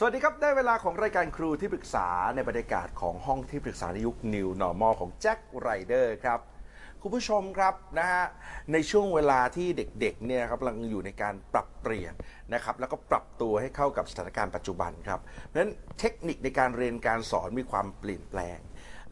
สวัสดีครับ ได้เวลาของรายการครูที่ปรึกษาในบรรยากาศของห้องที่ปรึกษาในยุค New Normal ของแจ็คไรเดอร์ครับ คุณผู้ชมครับนะฮะในช่วงเวลาที่เด็กๆเนี่ยครับกำลังอยู่ในการปรับเปลี่ยนนะครับแล้วก็ปรับตัวให้เข้ากับสถานการณ์ปัจจุบันครับเพราะฉะนั้นเทคนิคในการเรียนการสอนมีความเปลี่ยนแปลง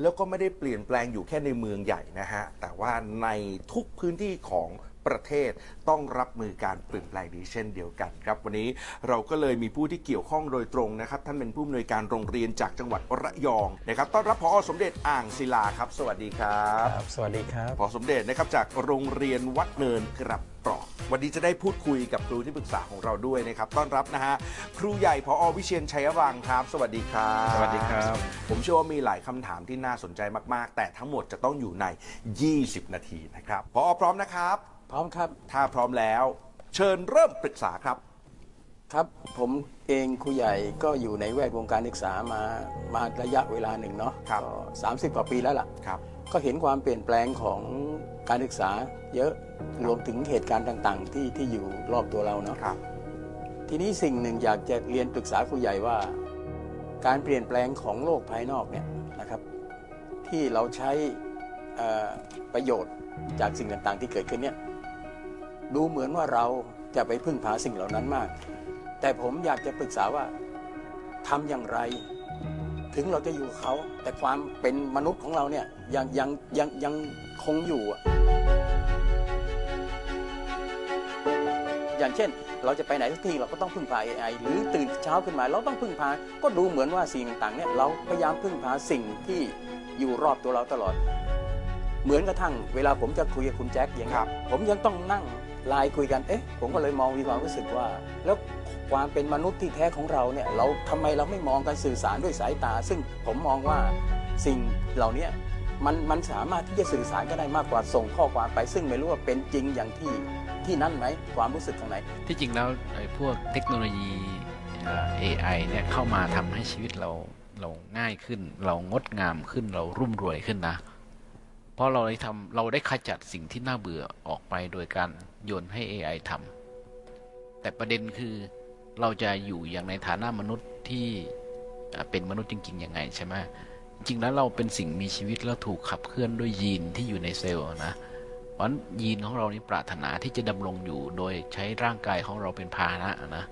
แล้วก็ไม่ได้เปลี่ยนแปลงอยู่แค่ในเมืองใหญ่นะฮะแต่ว่าในทุกพื้นที่ของ ประเทศต้องรับมือการเปลี่ยนแปลงนี้เช่นเดียวกันครับ วันนี้เราก็เลยมีผู้ที่เกี่ยวข้องโดยตรงนะครับ ท่านเป็นผู้อำนวยการโรงเรียนจากจังหวัดระยองนะครับต้อนรับพอสมเด็จอ่างศิลาครับ สวัสดีครับครับ สวัสดีครับ พอสมเด็จนะครับจากโรงเรียนวัดเนินกระปรอกวันนี้จะได้พูดคุยกับครูที่ปรึกษาของเราด้วยนะครับ ต้อนรับนะฮะครูใหญ่พอวิเชียนชัยวังครับ สวัสดีครับสวัสดีครับ ผมเชื่อว่ามีหลายคำถามที่น่าสนใจมาก ๆ แต่ทั้งหมดจะต้องอยู่ใน 20 นาทีนะครับพอพร้อมนะครับ พร้อมครับ ถ้าพร้อมแล้ว เชิญเริ่มปรึกษาครับ ครับผมเองครูใหญ่ก็อยู่ในแวดวงการศึกษามามาระยะเวลาหนึ่งเนาะครับ ก็30กว่าปีแล้วล่ะ ครับ ก็เห็นความเปลี่ยนแปลงของการศึกษาเยอะรวมถึงเหตุการณ์ต่างๆ ที่ที่อยู่รอบตัวเราเนาะครับ ทีนี้สิ่งหนึ่งอยากจะเรียนปรึกษาครูใหญ่ว่า การเปลี่ยนแปลงของโลกภายนอกเนี่ยนะครับ ที่เราใช้เอ่อประโยชน์จากสิ่งต่างๆ ที่เกิดขึ้นเนี่ย ดูเหมือนว่าเราจะไปพึ่งพาสิ่งเหล่านั้นมาก แต่ผมอยากจะปรึกษาว่าทำอย่างไร ถึงเราจะอยู่กับเขา แต่ความเป็นมนุษย์ของเราเนี่ยยังยังยังยังคงอยู่อะอย่างเช่น เราจะไปไหนสักที่เราก็ต้องพึ่งพา AI หรือตื่นเช้าขึ้นมา เราต้องพึ่งพา ก็ดูเหมือนว่าสิ่งต่างๆเนี่ยเราพยายามพึ่งพาสิ่งที่อยู่รอบตัวเราตลอด เหมือนกระทั่ง เวลาผมจะคุยกับคุณแจ็คอย่างครับผมยังต้องนั่ง ไลน์คุยกัน เอ๊ะ ผมก็เลยมองมีความรู้สึกว่า แล้วความเป็นมนุษย์ที่แท้ของเราเนี่ย เราทำไมเราไม่มองการสื่อสารด้วยสายตา ซึ่งผมมองว่าสิ่งเหล่านี้มันมันสามารถที่จะสื่อสารกันได้มากกว่าส่งข้อความไป ซึ่งไม่รู้ว่าเป็นจริงอย่างที่ที่นั่นไหมความรู้สึกของไหนที่จริงแล้วไอ้พวกเทคโนโลยีเอ่อ AI เนี่ยเข้ามาทำให้ชีวิตเราเราง่ายขึ้น เรางดงามขึ้นเรารุ่มรวยขึ้นนะ เพราะเราได้ทำเราได้ขจัดสิ่งที่น่าเบื่อออกไปโดยการ โยนให้ AI ทำแต่ประเด็นคือเราจะอยู่อย่างในฐานะมนุษย์ที่เป็นมนุษย์จริงๆยังไงใช่ไหมจริงแล้วเราเป็นสิ่งมีชีวิตแล้วถูกขับเคลื่อนด้วยยีนที่อยู่ในเซลล์นะเพราะนั้นยีนของเรานี่ปรารถนาที่จะดำรงอยู่โดยใช้ร่างกายของเราเป็นพาหนะนะ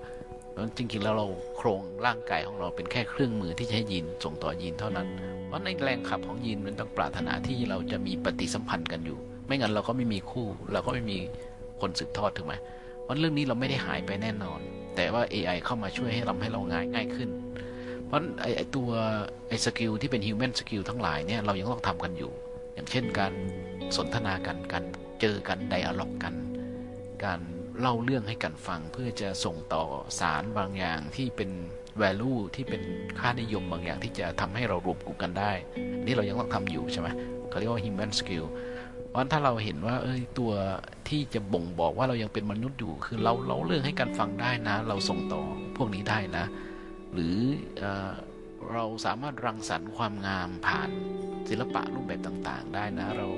เพราะจริงๆแล้วเราโครงร่างกายของเราเป็นแค่เครื่องมือที่ให้ยีนส่งต่อยีนเท่านั้น เพราะในแรงขับของยีนมันต้องปรารถนาที่เราจะมีปฏิสัมพันธ์กันอยู่ ไม่งั้นเราก็ไม่มีคู่ เราก็ไม่มี คนสืบทอดถูกไหมเพราะเรื่องนี้เราไม่ได้หายไปแน่นอน แต่ว่า AI เข้ามาช่วยให้ทำให้เราง่ายง่ายขึ้น เพราะไอ้ไอ้ตัวไอ้ skill ที่เป็น human skill ทั้งหลายเนี่ยเรายังต้องทำกันอยู่ อย่างเช่นการสนทนากันการเจอกันไดอะล็อกกัน การเล่าเรื่องให้กันฟังเพื่อจะส่งต่อสารบางอย่างที่เป็น value ที่เป็นค่านิยมบางอย่างที่จะทำให้เรารวมกลุ่มกันได้ นี่เรายังต้องทำอยู่ใช่ไหมเขาเรียกว่า human skill เพราะถ้าเราเห็นว่าเอ้ยตัว ที่จะบ่งบอกว่าเรายังเป็นมนุษย์อยู่ คือเราเล่าเรื่องให้กันฟังได้นะ เราส่งต่อพวกนี้ได้นะ หรือเออเราสามารถรังสรรค์ความงามผ่านศิลปะรูปแบบต่างๆ ได้นะ เรา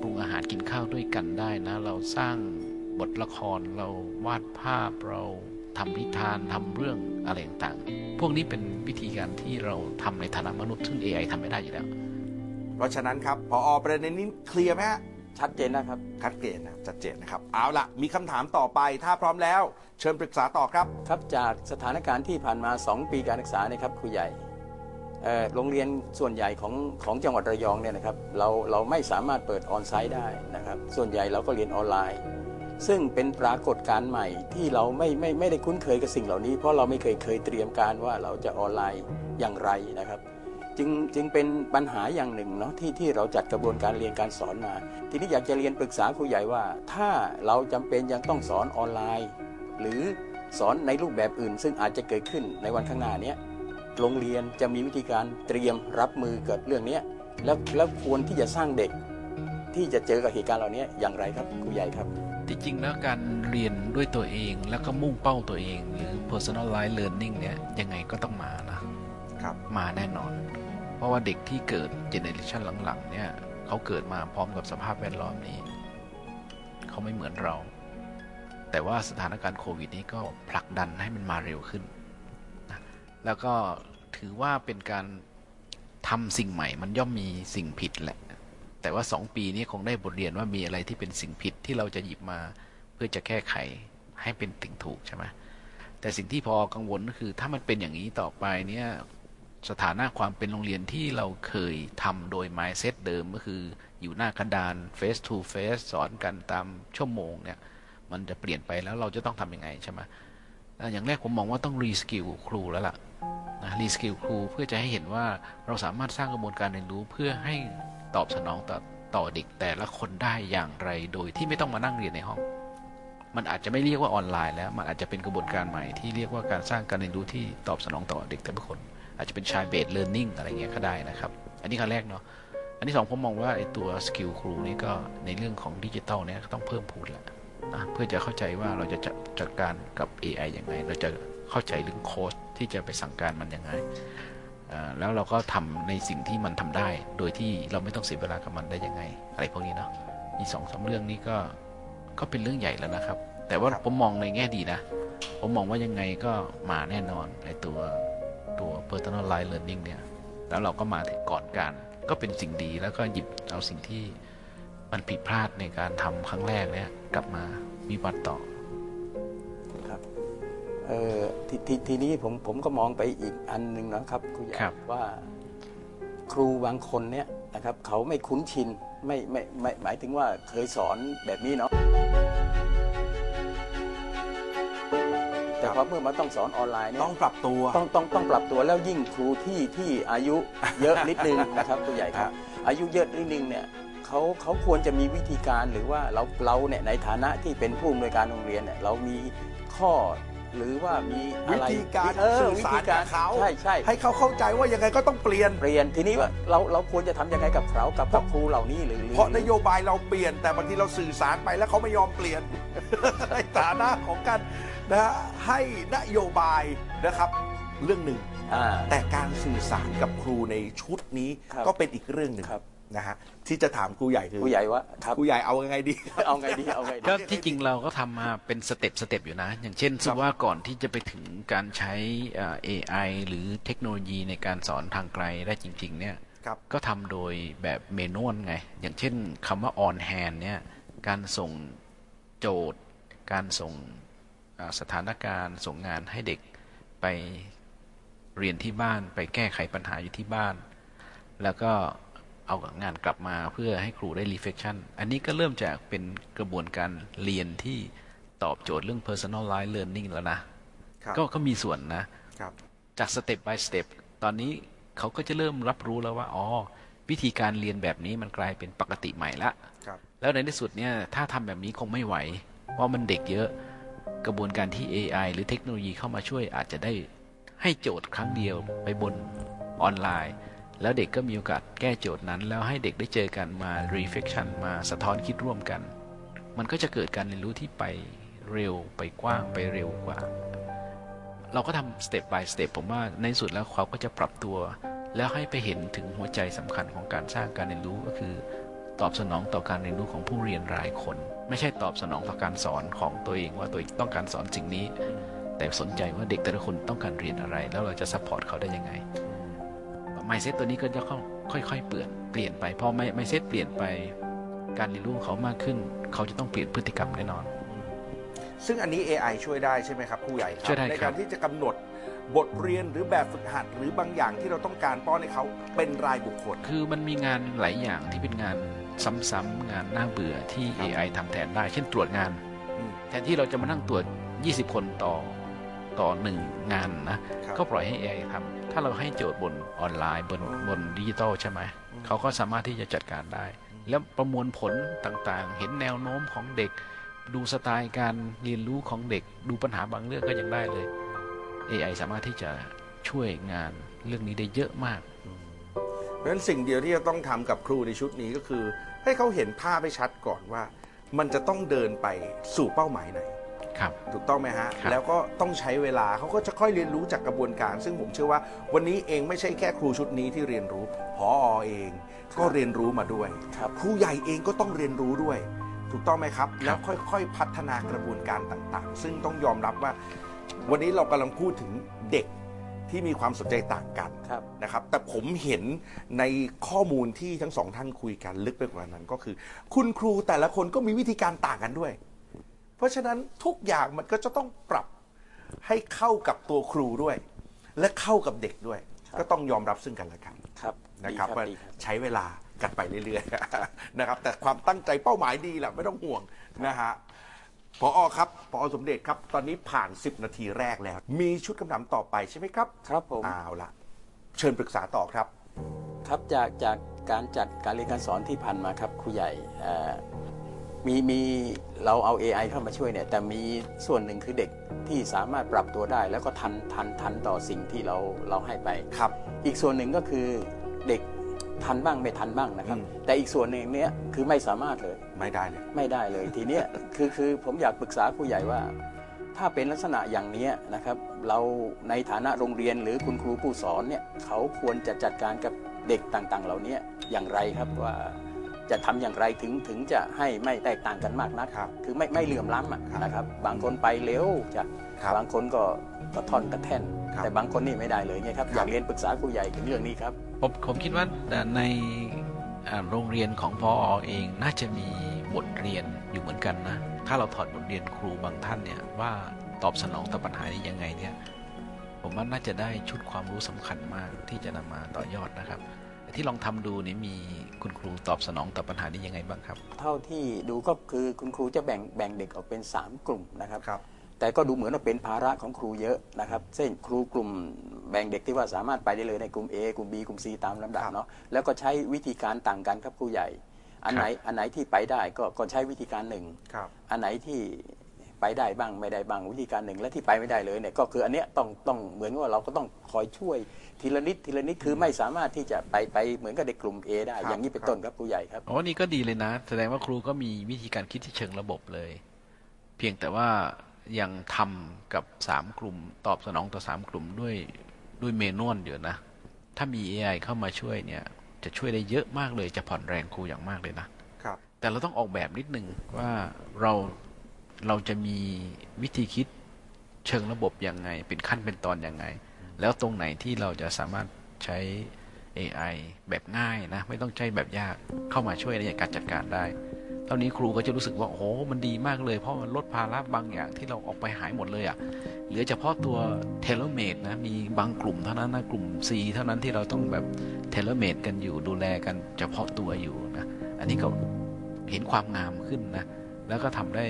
ปรุงอาหารกินข้าวด้วยกันได้นะ เราสร้างบทละครเราวาดภาพเราทำนิทานทำเรื่องอะไรต่างๆ พวกนี้เป็นวิธีการที่เราทำในฐานะมนุษย์ซึ่ง AI ทำไม่ได้อยู่แล้ว เพราะฉะนั้นครับพอประเด็นนี้เคลียร์ไหมฮะ ชัดเจนนะครับชัดเจนนะชัดเจนนะครับ เอาล่ะ มีคำถามต่อไป ถ้าพร้อมแล้ว เชิญปรึกษาต่อครับ ครับจากสถานการณ์ที่ผ่านมา 2 ปีการศึกษาเนะครับครูใหญ่เอ่อโรงเรียนส่วนใหญ่ของของจังหวัดระยองเนี่ยนะครับเราเราไม่สามารถเปิดออนไซต์ได้นะครับ ส่วนใหญ่เราก็เรียนออนไลน์ ซึ่งเป็นปรากฏการณ์ใหม่ที่เราไม่ไม่ไม่ได้คุ้นเคยกับสิ่งเหล่านี้ เพราะเราไม่เคยเคยเตรียมการว่าเราจะออนไลน์อย่างไรนะครับ จึงจึงเป็นปัญหาอย่างหนึ่งเนาะที่ที่เราจัดกระบวนการเรียนการสอนมา ทีนี้อยากจะเรียนปรึกษาครูใหญ่ว่า ถ้าเราจำเป็นยังต้องสอนออนไลน์ หรือสอนในรูปแบบอื่น ซึ่งอาจจะเกิดขึ้นในวันข้างหน้านี้โรงเรียนจะมีวิธีการเตรียมรับมือกับเรื่องนี้แล้วแล้วควรที่จะสร้างเด็ก ที่จะเจอกับเหตุการณ์เหล่านี้อย่างไรครับครูใหญ่ครับที่จริงแล้วการเรียนด้วยตัวเองแล้วก็มุ่งเป้าตัวเอง หรือ personalized learning เนี่ยยังไงก็ต้องมานะ ครับ มาแน่นอน เพราะว่าเด็กที่เกิดเจเนอเรชันหลังๆ เนี่ยเขาเกิดมาพร้อมกับสภาพแวดล้อมนี้ เขาไม่เหมือนเรา แต่ว่าสถานการณ์โควิดนี้ก็ผลักดันให้มันมาเร็วขึ้นนะแล้วก็ถือว่าเป็นการทำสิ่งใหม่ มันย่อมมีสิ่งผิดแหละ แต่ว่าสองปีนี้คงได้บทเรียนว่ามีอะไรที่เป็นสิ่งผิดที่เราจะหยิบมาเพื่อจะแก้ไขให้เป็นสิ่งถูกใช่ไหมแต่สิ่งที่พอกังวลก็คือ ถ้ามันเป็นอย่างนี้ต่อไปเนี่ย สถานะความเป็นโรงเรียนที่เราเคยทำโดย mindset เดิมก็คืออยู่หน้ากระดาน face to face สอนกันตามชั่วโมงเนี่ย มันจะเปลี่ยนไปแล้วเราจะต้องทำยังไงใช่ไหมอย่างแรกผมมองว่าต้อง reskill ครูแล้วล่ะนะ reskill ครูเพื่อจะให้เห็นว่าเราสามารถสร้างกระบวนการเรียนรู้เพื่อให้ตอบสนองต่อต่อเด็กแต่ละคนได้อย่างไรโดยที่ไม่ต้องมานั่งเรียนในห้อง มันอาจจะไม่เรียกว่าออนไลน์แล้ว มันอาจจะเป็นกระบวนการใหม่ที่เรียกว่าการสร้างการเรียนรู้ที่ตอบสนองต่อเด็กแต่ละคน อาจจะเป็น child-based learning อะไรเงี้ยก็ได้นะครับ อันนี้ขั้นแรกเนาะอันที่สองผมมองว่าไอ้ตัว skill ครูนี่ก็ในเรื่องของดิจิตอลเนี่ยก็ต้องเพิ่มพูนแหละนะเพื่อจะเข้าใจว่าเราจะจัดจัดการกับ AI ยังไง เราจะเข้าใจเรื่องโค้ดที่จะไปสั่งการมันยังไงแล้วเราก็ทำในสิ่งที่มันทำได้ โดยที่เราไม่ต้องเสียเวลากับมันได้ยังไง อะไรพวกนี้เนาะมีสองสามเรื่องนี้ก็ก็เป็นเรื่องใหญ่แล้วนะครับ แต่ว่าผมมองในแง่ดีนะ ผมมองว่ายังไงก็มาแน่นอนไอ้ตัว ตัว personalized learning เนี่ย แล้วเราก็มาถึงก่อนการ ก็เป็นสิ่งดีแล้วก็หยิบเอาสิ่งที่มันผิดพลาดในการทำครั้งแรกเนี่ย กลับมาวิวัฒน์ต่อครับเอ่อทททีนี้ผมผมก็มองไปอีกอันหนึ่งนะครับครูใหญ่ครับว่าครูบางคนเนี่ยนะครับ เขาไม่คุ้นชินไม่ไม่ไม่หมายถึงว่าเคยสอนแบบนี้เนาะ แต่พอเมื่อมาต้องสอนออนไลน์เนี่ยต้องปรับตัว ต้องต้องต้องปรับตัวแล้วยิ่งครูที่ที่อายุเยอะนิดนึงนะครับผู้ใหญ่ครับ อายุเยอะนิดนึงเนี่ยเขาเขาควรจะมีวิธีการหรือว่าเราเราเนี่ยในฐานะที่เป็นผู้อำนวยการโรงเรียนเนี่ยเรามีข้อหรือว่ามีวิอะไรธีการเออสื่อวิสาธีรกากัรบเขาใช่ใช่ให้เขาเข้าใจว่ายังไงก็ต้องเปลี่ยนเปลี่ยนทีนี้ว่าเราเราควรจะทำยังไงกับเขากับกับครูเหล่านี้หรือหอเพราะนโยบายเราเปลี่ยนแต่บางทีเราสื่อสารไปแล้วเขาไม่ยอมเปลี่ยนในฐานะของการ นะฮะให้นโยบายนะครับเรื่องหนึ่ง อ่า แต่การสื่อสารกับครูในชุดนี้ครับก็เป็นอีกเรื่องหนึ่งครับ นะฮะที่จะถามครูใหญ่คือผู้ใหญ่ว่าครับ ครูใหญ่เอายังไงดี เอาไงดีเอาไงดี ก็ที่จริงเราก็ทำมาเป็น step step อยู่นะ อย่างเช่นสมมุติว่าก่อนที่จะไปถึงการใช้เอ่อ AI หรือเทคโนโลยีในการสอนทางไกลได้จริง ๆ เนี่ย ครับ ก็ทำโดยแบบ manual ไง อย่างเช่นคำว่า on hand เนี่ย การส่งโจทย์ การส่งอ่า สถานการณ์ส่งงานให้เด็กไปเรียนที่บ้านไปแก้ไขปัญหาอยู่ที่บ้าน แล้วก็เอางานกลับมาเพื่อให้ครูได้ reflection อันนี้ก็เริ่มจากเป็นกระบวนการเรียนที่ตอบโจทย์เรื่อง personalized learning แล้วนะครับก็ก็มีส่วนนะครับจากสเต็ป by สเต็ปตอนนี้เขาก็จะเริ่มรับรู้แล้วว่า อ๋อ วิธีการเรียนแบบนี้มันกลายเป็นปกติใหม่ละครับแล้วในที่สุดเนี่ย ถ้าทำแบบนี้คงไม่ไหว เพราะมันเด็กเยอะ กระบวนการที่ AI หรือเทคโนโลยีเข้ามาช่วยอาจจะได้ให้โจทย์ครั้งเดียวไปบนออนไลน์ แล้วเด็กก็มีโอกาสแก้โจทย์นั้น แล้วให้เด็กได้เจอกันมา reflection มาสะท้อนคิดร่วมกัน มันก็จะเกิดการเรียนรู้ที่ไปเร็วไปกว้างไปเร็วกว่า เราก็ทำสเต็ป by สเต็ปผมว่าในสุดแล้วเขาก็จะปรับตัว แล้วให้ไปเห็นถึงหัวใจสำคัญของการสร้างการเรียนรู้ก็คือ ตอบสนองต่อการเรียนรู้ของผู้เรียนรายคน ไม่ใช่ตอบสนองต่อการสอนของตัวเองว่าตัวเองต้องการสอนสิ่งนี้ แต่สนใจว่าเด็กแต่ละคนต้องการเรียนอะไร แล้วเราจะ support เขาได้ยังไง mindset ตัวนี้ก็จะค่อยๆเปลี่ยนเปลี่ยนไปพอ mindset เปลี่ยนไปการเรียนรู้ของเขามากขึ้น เขาจะต้องเปลี่ยนพฤติกรรมแน่นอน ซึ่งอันนี้ AI ช่วยได้ใช่ไหมครับครูใหญ่ครับช่วยได้ในครักาบรที่จะกำหนดบทเรียนหรือแบบฝึกหัดหรือบางอย่างที่เราต้องการป้อนให้เขาเป็นรายบุคคล คือมันมีงานหลายอย่างที่เป็นงาน ซ้ำๆงานน่าเบื่อที่ครับ AI ทำแทนได้ เช่นตรวจงานอืมแทนที่เราจะมานั่งตรวจ 20 คนต่อต่อหนึ่งงานนะครับก็ปล่อยให้ AI ทำถ้าเราให้โจทย์บนออนไลน์บนบนดิจิตอลใช่ไหม เขาก็สามารถที่จะจัดการได้ แล้วประมวลผลต่างๆ เห็นแนวโน้มของเด็ก ดูสไตล์การเรียนรู้ของเด็ก ดูปัญหาบางเรื่องก็ยังได้เลย AI สามารถที่จะช่วยงานเรื่องนี้ได้เยอะมาก เพราะฉะนั้นสิ่งเดียวที่จะต้องทำกับครูในชุดนี้ก็คือ ให้เขาเห็นภาพให้ชัดก่อนว่า มันจะต้องเดินไปสู่เป้าหมายไหนครับถูกต้องไหมฮะครับแล้วก็ต้องใช้เวลาเขาก็จะค่อยเรียนรู้จากกระบวนการ ซึ่งผมเชื่อว่าวันนี้เองไม่ใช่แค่ครูชุดนี้ที่เรียนรู้พอเองก็เรียนรู้มาด้วยครับครูใหญ่เองก็ต้องเรียนรู้ด้วย ถูกต้องไหมครับ แล้วค่อยๆพัฒนากระบวนการต่างๆ ซึ่งต้องยอมรับว่า วันนี้เรากำลังพูดถึงเด็ก ที่มีความสนใจต่างกันครับนะครับ แต่ผมเห็นในข้อมูลที่ทั้งสองท่านคุยกันลึกไปกว่านั้นก็คือ คุณครูแต่ละคนก็มีวิธีการต่างกันด้วย เพราะฉะนั้นทุกอย่างมันก็จะต้องปรับให้เข้ากับตัวครูด้วย และเข้ากับเด็กด้วยครับก็ต้องยอมรับซึ่งกันและกันครับนะดีครับว่าดีครับใช้เวลากันไปเรื่อยๆนะครับ แต่ความตั้งใจเป้าหมายดีแหละไม่ต้องห่วงนะฮะ พออครับพอสมเด็จครับ ตอนนี้ผ่าน 10 นาทีแรกแล้ว มีชุดคำถามต่อไปใช่ไหมครับ ครับผมเอาละเชิญปรึกษาต่อครับ ครับจากจากการจัดการเรียนการสอนที่ผ่านมาครับครูใหญ่เอ่อมีมีเราเอา AI เข้ามาช่วยเนี่ย แต่มีส่วนหนึ่งคือเด็กที่สามารถปรับตัวได้ แล้วก็ทันทันทันต่อสิ่งที่เราเราให้ไปครับ อีกส่วนหนึ่งก็คือเด็ก ทันบ้างไม่ทันบ้างนะครับอืมแต่อีกส่วนหนึ่งเนี้ยคือไม่สามารถเลยไม่ได้เลย ไม่ได้เลยทีเนี้ยคือคือผมอยากปรึกษาครูใหญ่ว่า ถ้าเป็นลักษณะอย่างเนี้ยนะครับ เราในฐานะโรงเรียนหรือคุณครูผู้สอนเนี่ยเขาควรจะจัดการกับเด็กต่างๆ เหล่านี้อย่างไรครับว่าจะทำอย่างไรถึงถึงจะให้ไม่แตกต่างกันมากนักครับคือไม่ไม่เหลื่อมล้ำอะครับนะครับ บางคนไปเร็วจะครั บบางคนก็ก็ท่อนกระแท่นครับแต่บางคนนี่ไม่ได้เลยไงครับครับอยากเรียนปรึกษาครูใหญ่ถึงเรื่องนี้ครับผมผมคิดว่าในอ่าโรงเรียนของพอเองน่าจะมีบทเรียนอยู่เหมือนกันนะ ถ้าเราถอดบทเรียนครูบางท่านเนี่ยว่าตอบสนองต่อปัญหานี้ยังไงเนี่ยผมว่าน่าจะได้ชุดความรู้สำคัญมากที่จะนำมาต่อยอดนะครับแต่ที่ลองทำดูนี่มีคุณครูตอบสนองต่อปัญหานี้ยังไงบ้างครับ เท่าที่ดูก็คือคุณครูจะแบ่งแบ่งเด็กออกเป็น 3 กลุ่มนะครับครับ แต่ก็ดูเหมือนว่าเป็นภาระของครูเยอะนะครับเช่นครูกลุ่มแบ่งเด็กที่ว่าสามารถไปได้เลยในกลุ่ม A กลุ่ม B กลุ่ม C ตามลำดับครับเนาะแล้วก็ใช้วิธีการต่างกันครับครูใหญ่ อันไหนอันไหนที่ไปได้ก็ก็ใช้วิธีการหนึ่งครับอันไหนที่ไปได้บ้างไม่ได้บ้างวิธีการหนึ่งและที่ไปไม่ได้เลยเนี่ยก็คืออันเนี้ยต้องต้องเหมือนว่าเราก็ต้องคอยช่วยทีละนิดทีละนิดคือไม่สามารถที่จะไปไปเหมือนกับเด็กกลุ่ม A ได้ครับอย่างนี้เป็นต้นครับครูใหญ่ครับอ๋อนี่ก็ดีเลยนะ แสดงว่าครูก็มีวิธีการคิดที่เชิงระบบเลย เพียงแต่ว่า ยังทำกับสามกลุ่ม ตอบสนองต่อสามกลุ่มด้วยด้วยเมนวลอยู่นะ ถ้ามี AI เข้ามาช่วยเนี่ยจะช่วยได้เยอะมากเลยจะผ่อนแรงครูอย่างมากเลยนะครับ แต่เราต้องออกแบบนิดนึงว่าเราเราจะมีวิธีคิดเชิงระบบยังไง เป็นขั้นเป็นตอนยังไง แล้วตรงไหนที่เราจะสามารถใช้ AI แบบง่ายนะ ไม่ต้องใช้แบบยากเข้ามาช่วยในการจัดการได้ เท่านี้ครูก็จะรู้สึกว่าโอ้โหมันดีมากเลย เพราะมันลดภาระบางอย่างที่เราออกไปหายหมดเลยอะ่ะเหลือเฉพาะตัว tailor-made นะมีบางกลุ่มเท่านั้นนะกลุ่ม C เท่านั้นที่เราต้องแบบ tailor-made กันอยู่ดูแลกันเฉพาะตัวอยู่นะอันนี้ก็เห็นความงามขึ้นนะแล้วก็ทำได้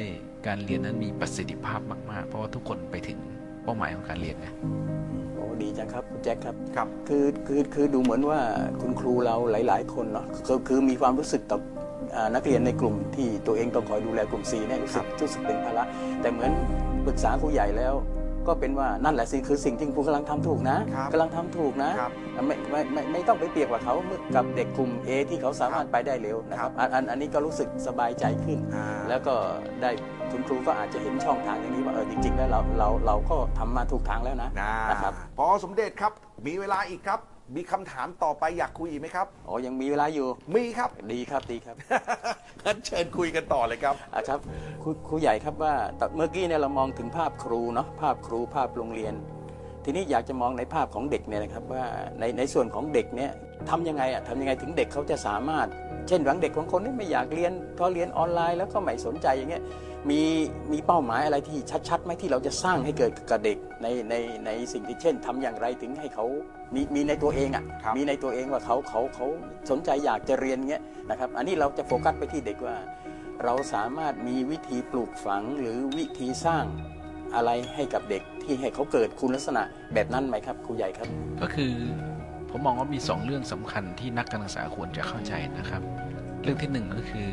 การเรียนนั้นมีประสิทธิภาพมากๆ เพราะว่าทุกคนไปถึงเป้าหมายของการเรียนไงโอ้ดีจังครับคุณแจ็คครับครับ คือคือคือดูเหมือนว่าคุณครูเราหลาย ๆ คนเนาะคือคือมีความรู้สึกต่ออ่า นักเรียนในกลุ่มที่ตัวเองต้องคอยดูแลกลุ่ม C เนี่ยรู้สึกรู้สึกเป็นภาระแต่เหมือนปรึกษาครูใหญ่แล้วก็เป็นว่านั่นแหละสิคือสิ่งที่ครูกำลังทำถูกนะครับกำลังทำถูกนะครับไม่ไม่ไม่ไม่ต้องไปเปรียบกับเขาเมื่อกับเด็กกลุ่ม A ที่เขาสามารถไปได้เร็วนะครับอันอันอันนี้ก็รู้สึกสบายใจขึ้นอ่าแล้วก็ได้คุณครูก็อาจจะเห็นช่องทางอย่างนี้ว่าเออจริง ๆ แล้วเราเราเราก็ทำมาถูกทางแล้วนะนะนะครับพอสมเด็จครับมีเวลาอีกครับ มีคำถามต่อไปอยากคุยอีกไหมครับ อ๋อ ยังมีเวลาอยู่ มีครับ ดีครับ ดีครับ งั้นเชิญคุยกันต่อเลยครับอะครับครูครูใหญ่ครับว่าแต่เมื่อกี้เนี่ยเรามองถึงภาพครูเนาะ ภาพครูภาพโรงเรียน ทีนี้อยากจะมองในภาพของเด็กเนี่ยนะครับว่าในในส่วนของเด็กเนี่ยทำยังไงอะทำยังไงถึงเด็กเขาจะสามารถ เช่นบางเด็กบางคนนี่ไม่อยากเรียนพอเรียนออนไลน์แล้วก็ไม่สนใจอย่างเงี้ย มีมีเป้าหมายอะไรที่ชัดๆไหมที่เราจะสร้างให้เกิดกับเด็กในในในสิ่งที่เช่นทำอย่างไรถึงให้เขามีมีในตัวเองอะครับมีในตัวเองว่าเขาเขาเขาสนใจอยากจะเรียนเงี้ยนะครับ อันนี้เราจะโฟกัสไปที่เด็กว่า เราสามารถมีวิธีปลูกฝังหรือวิธีสร้างอะไรให้กับเด็กที่ให้เขาเกิดคุณลักษณะแบบนั้นไหมครับครูใหญ่ครับ ก็คือผมมองว่ามีสองเรื่องสำคัญที่นักการศึกษาควรจะเข้าใจนะครับ เรื่องที่หนึ่งก็คือ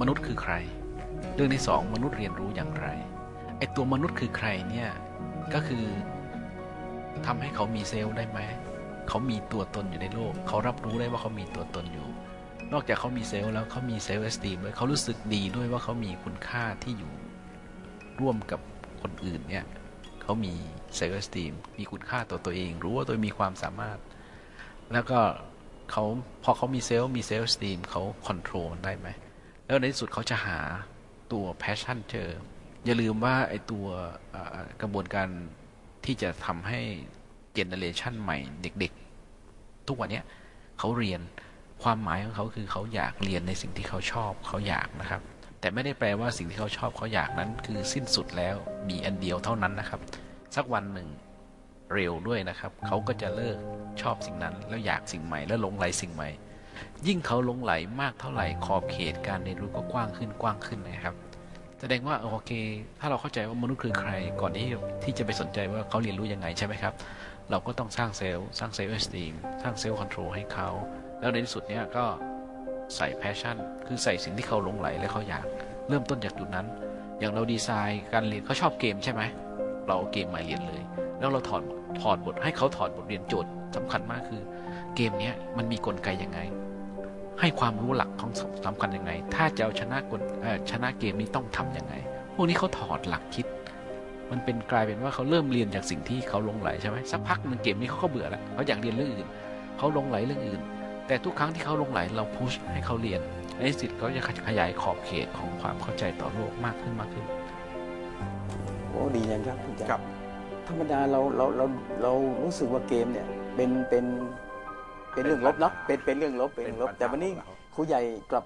มนุษย์คือใคร เรื่องที่สองมนุษย์เรียนรู้อย่างไรไอตัวมนุษย์คือใครเนี่ยก็คือทำให้เขามี self ได้ไหมเขามีตัวตนอยู่ในโลก เขารับรู้ได้ว่าเขามีตัวตนอยู่ นอกจากเขามี self แล้วเขามี self-esteem ด้วยเขารู้สึกดีด้วยว่าเขามีคุณค่าที่อยู่ ร่วมกับคนอื่นเนี่ยเขามี self-esteem มีคุณค่าต่อตัวเอง รู้ว่าตัวมีความสามารถ แล้วก็เขาพอเขามี self มี self-esteem เขา control ได้ไหมแล้วในที่สุดเขาจะหา ตัว passion เจอ อย่าลืมว่าไอตัวกระบวนการที่จะทำให้เจเนเรชันใหม่เด็กๆ ทุกวันเนี้ยเขาเรียนความหมายของเขาคือเขาอยากเรียนในสิ่งที่เขาชอบเขาอยากนะครับ แต่ไม่ได้แปลว่าสิ่งที่เขาชอบเขาอยากนั้นคือสิ้นสุดแล้วมีอันเดียวเท่านั้นนะครับ สักวันหนึ่งเร็วด้วยนะครับ เขาก็จะเลิกชอบสิ่งนั้น แล้วอยากสิ่งใหม่แล้วหลงไหลสิ่งใหม่ ยิ่งเขาลงไหลมากเท่าไหร่ขอบเขตการเรียนรู้ก็กว้างขึ้นกว้างขึ้นนะครับ แสดงว่าโอเค ถ้าเราเข้าใจว่ามนุษย์คือใครก่อนที่ที่จะไปสนใจว่าเขาเรียนรู้ยังไงใช่ไหมครับ เราก็ต้องสร้าง self สร้าง self-esteem สร้าง self-control ให้เขา แล้วในที่สุดเนี้ยก็ใส่ passion คือใส่สิ่งที่เขาหลงใหลและเขาอยากเริ่มต้นจากจุดนั้น อย่างเราดีไซน์การเรียนเขาชอบเกมใช่ไหมเราเอาเกมมาเรียนเลย แล้วเราถอดถอดบทให้เขาถอดบทเรียนโจทย์สำคัญมากคือ เกมเนี้ยมันมีกลไกยังไง ให้ความรู้หลักของสำคัญยังไง ถ้าจะเอาชนะกลเอ่อชนะเกมนี้ต้องทำยังไง พวกนี้เขาถอดหลักคิด มันเป็นกลายเป็นว่าเขาเริ่มเรียนจากสิ่งที่เขาหลงไหลใช่ไหมสักพักหนึ่งเกมนี้เขาก็เบื่อแล้วเขาอยากเรียนเรื่องอื่นเขาหลงไหลเรื่องอื่น แต่ทุกครั้งที่เขาหลงไหลเราพุชให้เขาเรียนในที่สุดเขาจะขยายขอบเขตของความเข้าใจต่อโลกมากขึ้นมากขึ้นโอ้ดีจังครับคุณแจ๊คครับธรรมดาเราเราเราเรารู้สึกว่าเกมเนี่ยเป็นเป็น เป็นเรื่องลบเนาะเป็นเป็นเรื่องลบเป็นเรื่องลบเป็นปัญหาแต่วันนี้ของเขาครูใหญ่กลับ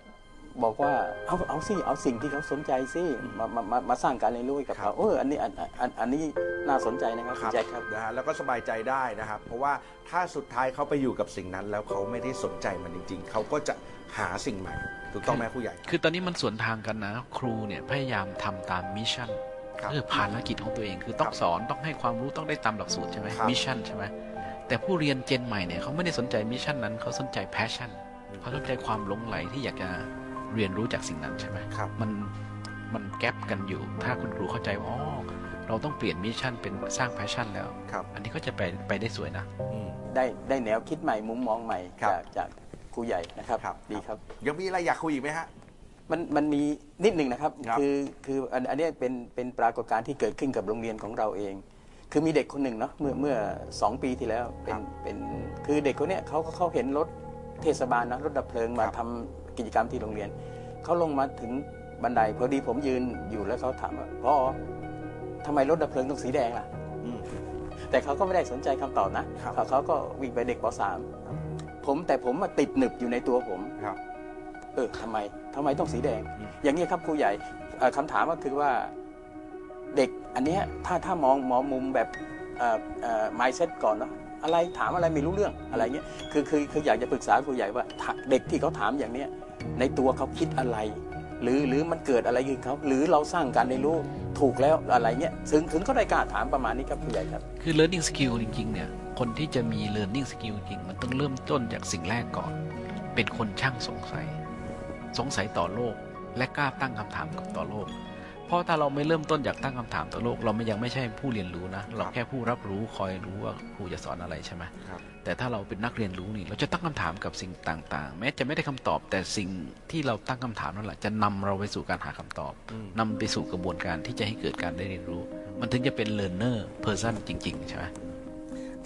บอกว่าเอาเอาสิเอาสิ่งที่เขาสนใจสิมามามามาสร้างการเรียนรู้ให้กับครัเขาบเอออันนี้อันอันอันนี้น่าสนใจนะครับคคุรัณแจ็คครับนะฮะแล้วก็สบายใจได้นะครับ เพราะว่าถ้าสุดท้ายเขาไปอยู่กับสิ่งนั้น แล้วเขาไม่ได้สนใจมันจริง ๆ เขาก็จะหาสิ่งใหม่ถูกต้องไหมผู้ใหญ่ คือตอนนี้มันสวนทางกันนะ ครูเนี่ยพยายามทำตาม mission ครับคือภารกิจของตัวเองคือต้องรับสอนต้องให้ความรู้ต้องได้ตามหลักสูตรใช่ไหมครับ mission ใช่ไหม แต่ผู้เรียน gen ใหม่เนี่ยเขาไม่ได้สนใจ mission นั้นเขาสนใจ passion อืมเขาสนใจความหลงใหลที่อยากจะเรียนรู้จากสิ่งนั้นใช่ไหมครับมันมัน gap กันอยู่ ถ้าคุณครูเข้าใจว่าอ๋อเราต้องเปลี่ยน mission เป็นสร้าง passion แล้วครับอันนี้ก็จะไปไปได้สวยนะอืมได้ได้แนวคิดใหม่มุมมองใหม่ครับจากจากครูใหญ่นะครับครับดีครับ ยังมีอะไรอยากคุยอีกไหมฮะมันมันมีนิดหนึ่งนะครับครับอคืออันอันเนี้ยเป็นเป็นปรากฏการณ์ที่เกิดขึ้นกับโรงเรียนของเราเอง คือมีเด็กคนหนึ่งเนาะเมื่อเมื่อสองปีที่แล้วเป็นเป็นคือเด็กคนเนี้ยเขาก็เขาเห็นรถเทศบาลนะรถดับเพลิงมาทำกิจกรรมที่โรงเรียนเขาลงมาถึงบันไดพอดีผมยืนอยู่แล้วเขาถามว่าพ่อทำไมรถดับเพลิงต้องสีแดงล่ะอืมแต่เขาก็ไม่ได้สนใจคำตอบนะครับเขาเขาก็วิ่งไปเด็กป .3 ผมแต่ผมมาติดหนึบอยู่ในตัวผมครับเออทำไมทำไมต้องสีแดงอืมอย่างนี้ยครับครูใหญ่เอ่อคำถามก็คือว่า เด็กอันเนี้ยถ้าถ้ามองมองมุมแบบเอ่อเอ่อ mindset ก่อนเนาะอะไรถามอะไรไม่รู้เรื่องอะไรเงี้ยคือคือคืออยากจะปรึกษาครูใหญ่ว่าเด็กที่เขาถามอย่างเนี้ยในตัวเขาคิดอะไร หรือหรือมันเกิดอะไรขึ้นเขาหรือเราสร้างการเรียนรู้ถูกแล้วอะไรเงี้ยถึงถึงเขาได้กล้าถามประมาณนี้ครับครูใหญ่ครับ คือ learning skill จริงๆเนี่ยคนที่จะมี learning skill จริงมันต้องเริ่มต้นจากสิ่งแรกก่อน เป็นคนช่างสงสัย สงสัยต่อโลก และกล้าตั้งคำถามกับต่อโลก ราะถ้าเราไม่เริ่มต้นจากตั้งคำถามต่อโลก เราไม่ยังไม่ใช่ผู้เรียนรู้นะ เราแค่ผู้รับรู้คอยรู้ว่าครูจะสอนอะไรใช่ไหมครับแต่ถ้าเราเป็นนักเรียนรู้นี่ เราจะตั้งคำถามกับสิ่งต่าง ๆ แม้จะไม่ได้คำตอบ แต่สิ่งที่เราตั้งคำถามนั่นแหละจะนำเราไปสู่การหาคำตอบอืมนำไปสู่กระบวนการที่จะให้เกิดการได้เรียนรู้ มันถึงจะเป็น learner person จริง ๆ ใช่ไหม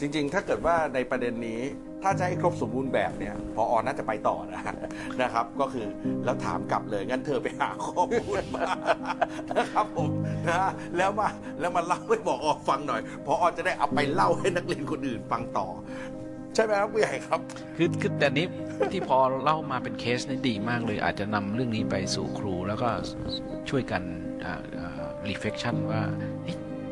จริง ๆ ถ้าเกิดว่าในประเด็นนี้ถ้าจะให้ครบสมบูรณ์แบบเนี่ยพออน่าจะไปต่อนะนะครับ ก็คือแล้วถามกลับเลยงั้นเธอไปหาข้อมูลมานะครับผมนะแล้วมาแล้วมาเล่าให้บอกออฟังหน่อย พออจะได้เอาไปเล่าให้นักเรียนคนอื่นฟังต่อ ใช่ไหมครับผู้ใหญ่ครับคือคือแต่นี้ที่พอเล่ามาเป็นเคสนี่ดีมากเลย อาจจะนำเรื่องนี้ไปสู่ครูแล้วก็ช่วยกันอ่าอ่า reflection ว่า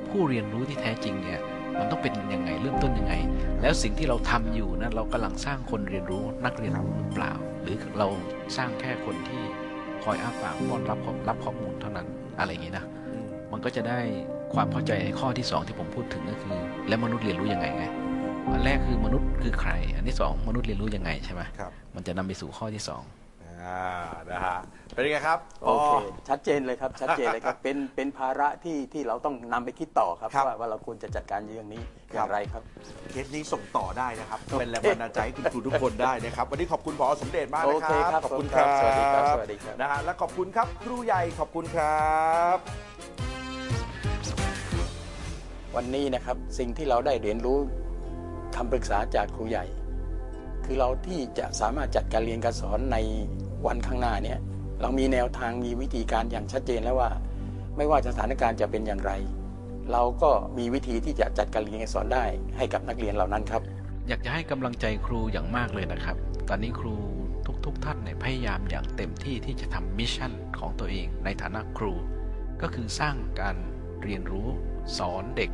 ผู้เรียนรู้ที่แท้จริงเนี่ย มันต้องเป็นยังไงเริ่มต้นยังไง แล้วสิ่งที่เราทำอยู่นั้นเรากำลังสร้างคนเรียนรู้นักเรียนรู้หรือเปล่า หรือเราสร้างแค่คนที่คอยอ้าปากป้อนรับข้อรับข้อมูลเท่านั้นอะไรอย่างนี้นะมันก็จะได้ความเข้าใจในข้อที่สองที่ผมพูดถึงก็คือ แล้วมนุษย์เรียนรู้ยังไงไงอันแรกคือมนุษย์คือใคร อันที่สองมนุษย์เรียนรู้ยังไงใช่ไหมครับมันจะนำไปสู่ข้อที่ส องอ่านะฮะเป็นยังไงครับโอเค ชัดเจนเลยครับ ชัดเจนเลยครับ เป็น เป็นภาระที่ที่เราต้องนำไปคิดต่อครับ ครับว่าว่าเราควรจะจัดการเรื่องนี้อครัย่าบ งไรครับ เคสนี้ส่งต่อได้นะครับโอเคเป็นแรงบันดาลใจให้คุณครูทุกคนได้นะครับ วันนี้ขอบคุณพอสมเด็จมากโอนะคเครับครับขอบคุณผมคครัรับบสวัสดีครับสวัสดีครับ นะฮะและขอบคุณครับครูใหญ่ขอบคุณครับ วันนี้นะครับสิ่งที่เราได้เรียนรู้คำปรึกษาจากครูใหญ่ คือเราที่จะสามารถจัดการเรียนการสอนใน วันข้างหน้าเนี่ยเรามีแนวทางมีวิธีการอย่างชัดเจนแล้วว่า ไม่ว่าสถานการณ์จะเป็นอย่างไร เราก็มีวิธีที่จะจัดการเรียนการสอนได้ให้กับนักเรียนเหล่านั้นครับ อยากจะให้กำลังใจครูอย่างมากเลยนะครับ ตอนนี้ครูทุกๆทท่านเนี่ยพยายามอย่างเต็มที่ที่จะทำมิชชั่นของตัวเองในฐานะครู ก็คือสร้างการเรียนรู้สอนเด็ก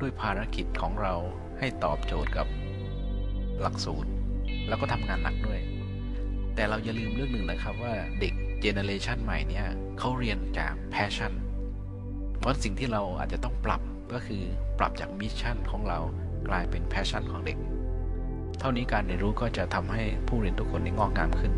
ด้วยภารกิจของเราให้ตอบโจทย์กับหลักสูตร แล้วก็ทำงานหนักด้วย แต่เราอย่าลืมเรื่องหนึ่งนะครับว่าเด็ก generation ใหม่เนี่ยเขาเรียนจาก passion เพราะสิ่งที่เราอาจจะต้องปรับก็คือปรับจาก mission ของเรากลายเป็น passion ของเด็ก เท่านี้การเรียนรู้ก็จะทำให้ผู้เรียนทุกคนได้งอกงามขึ้น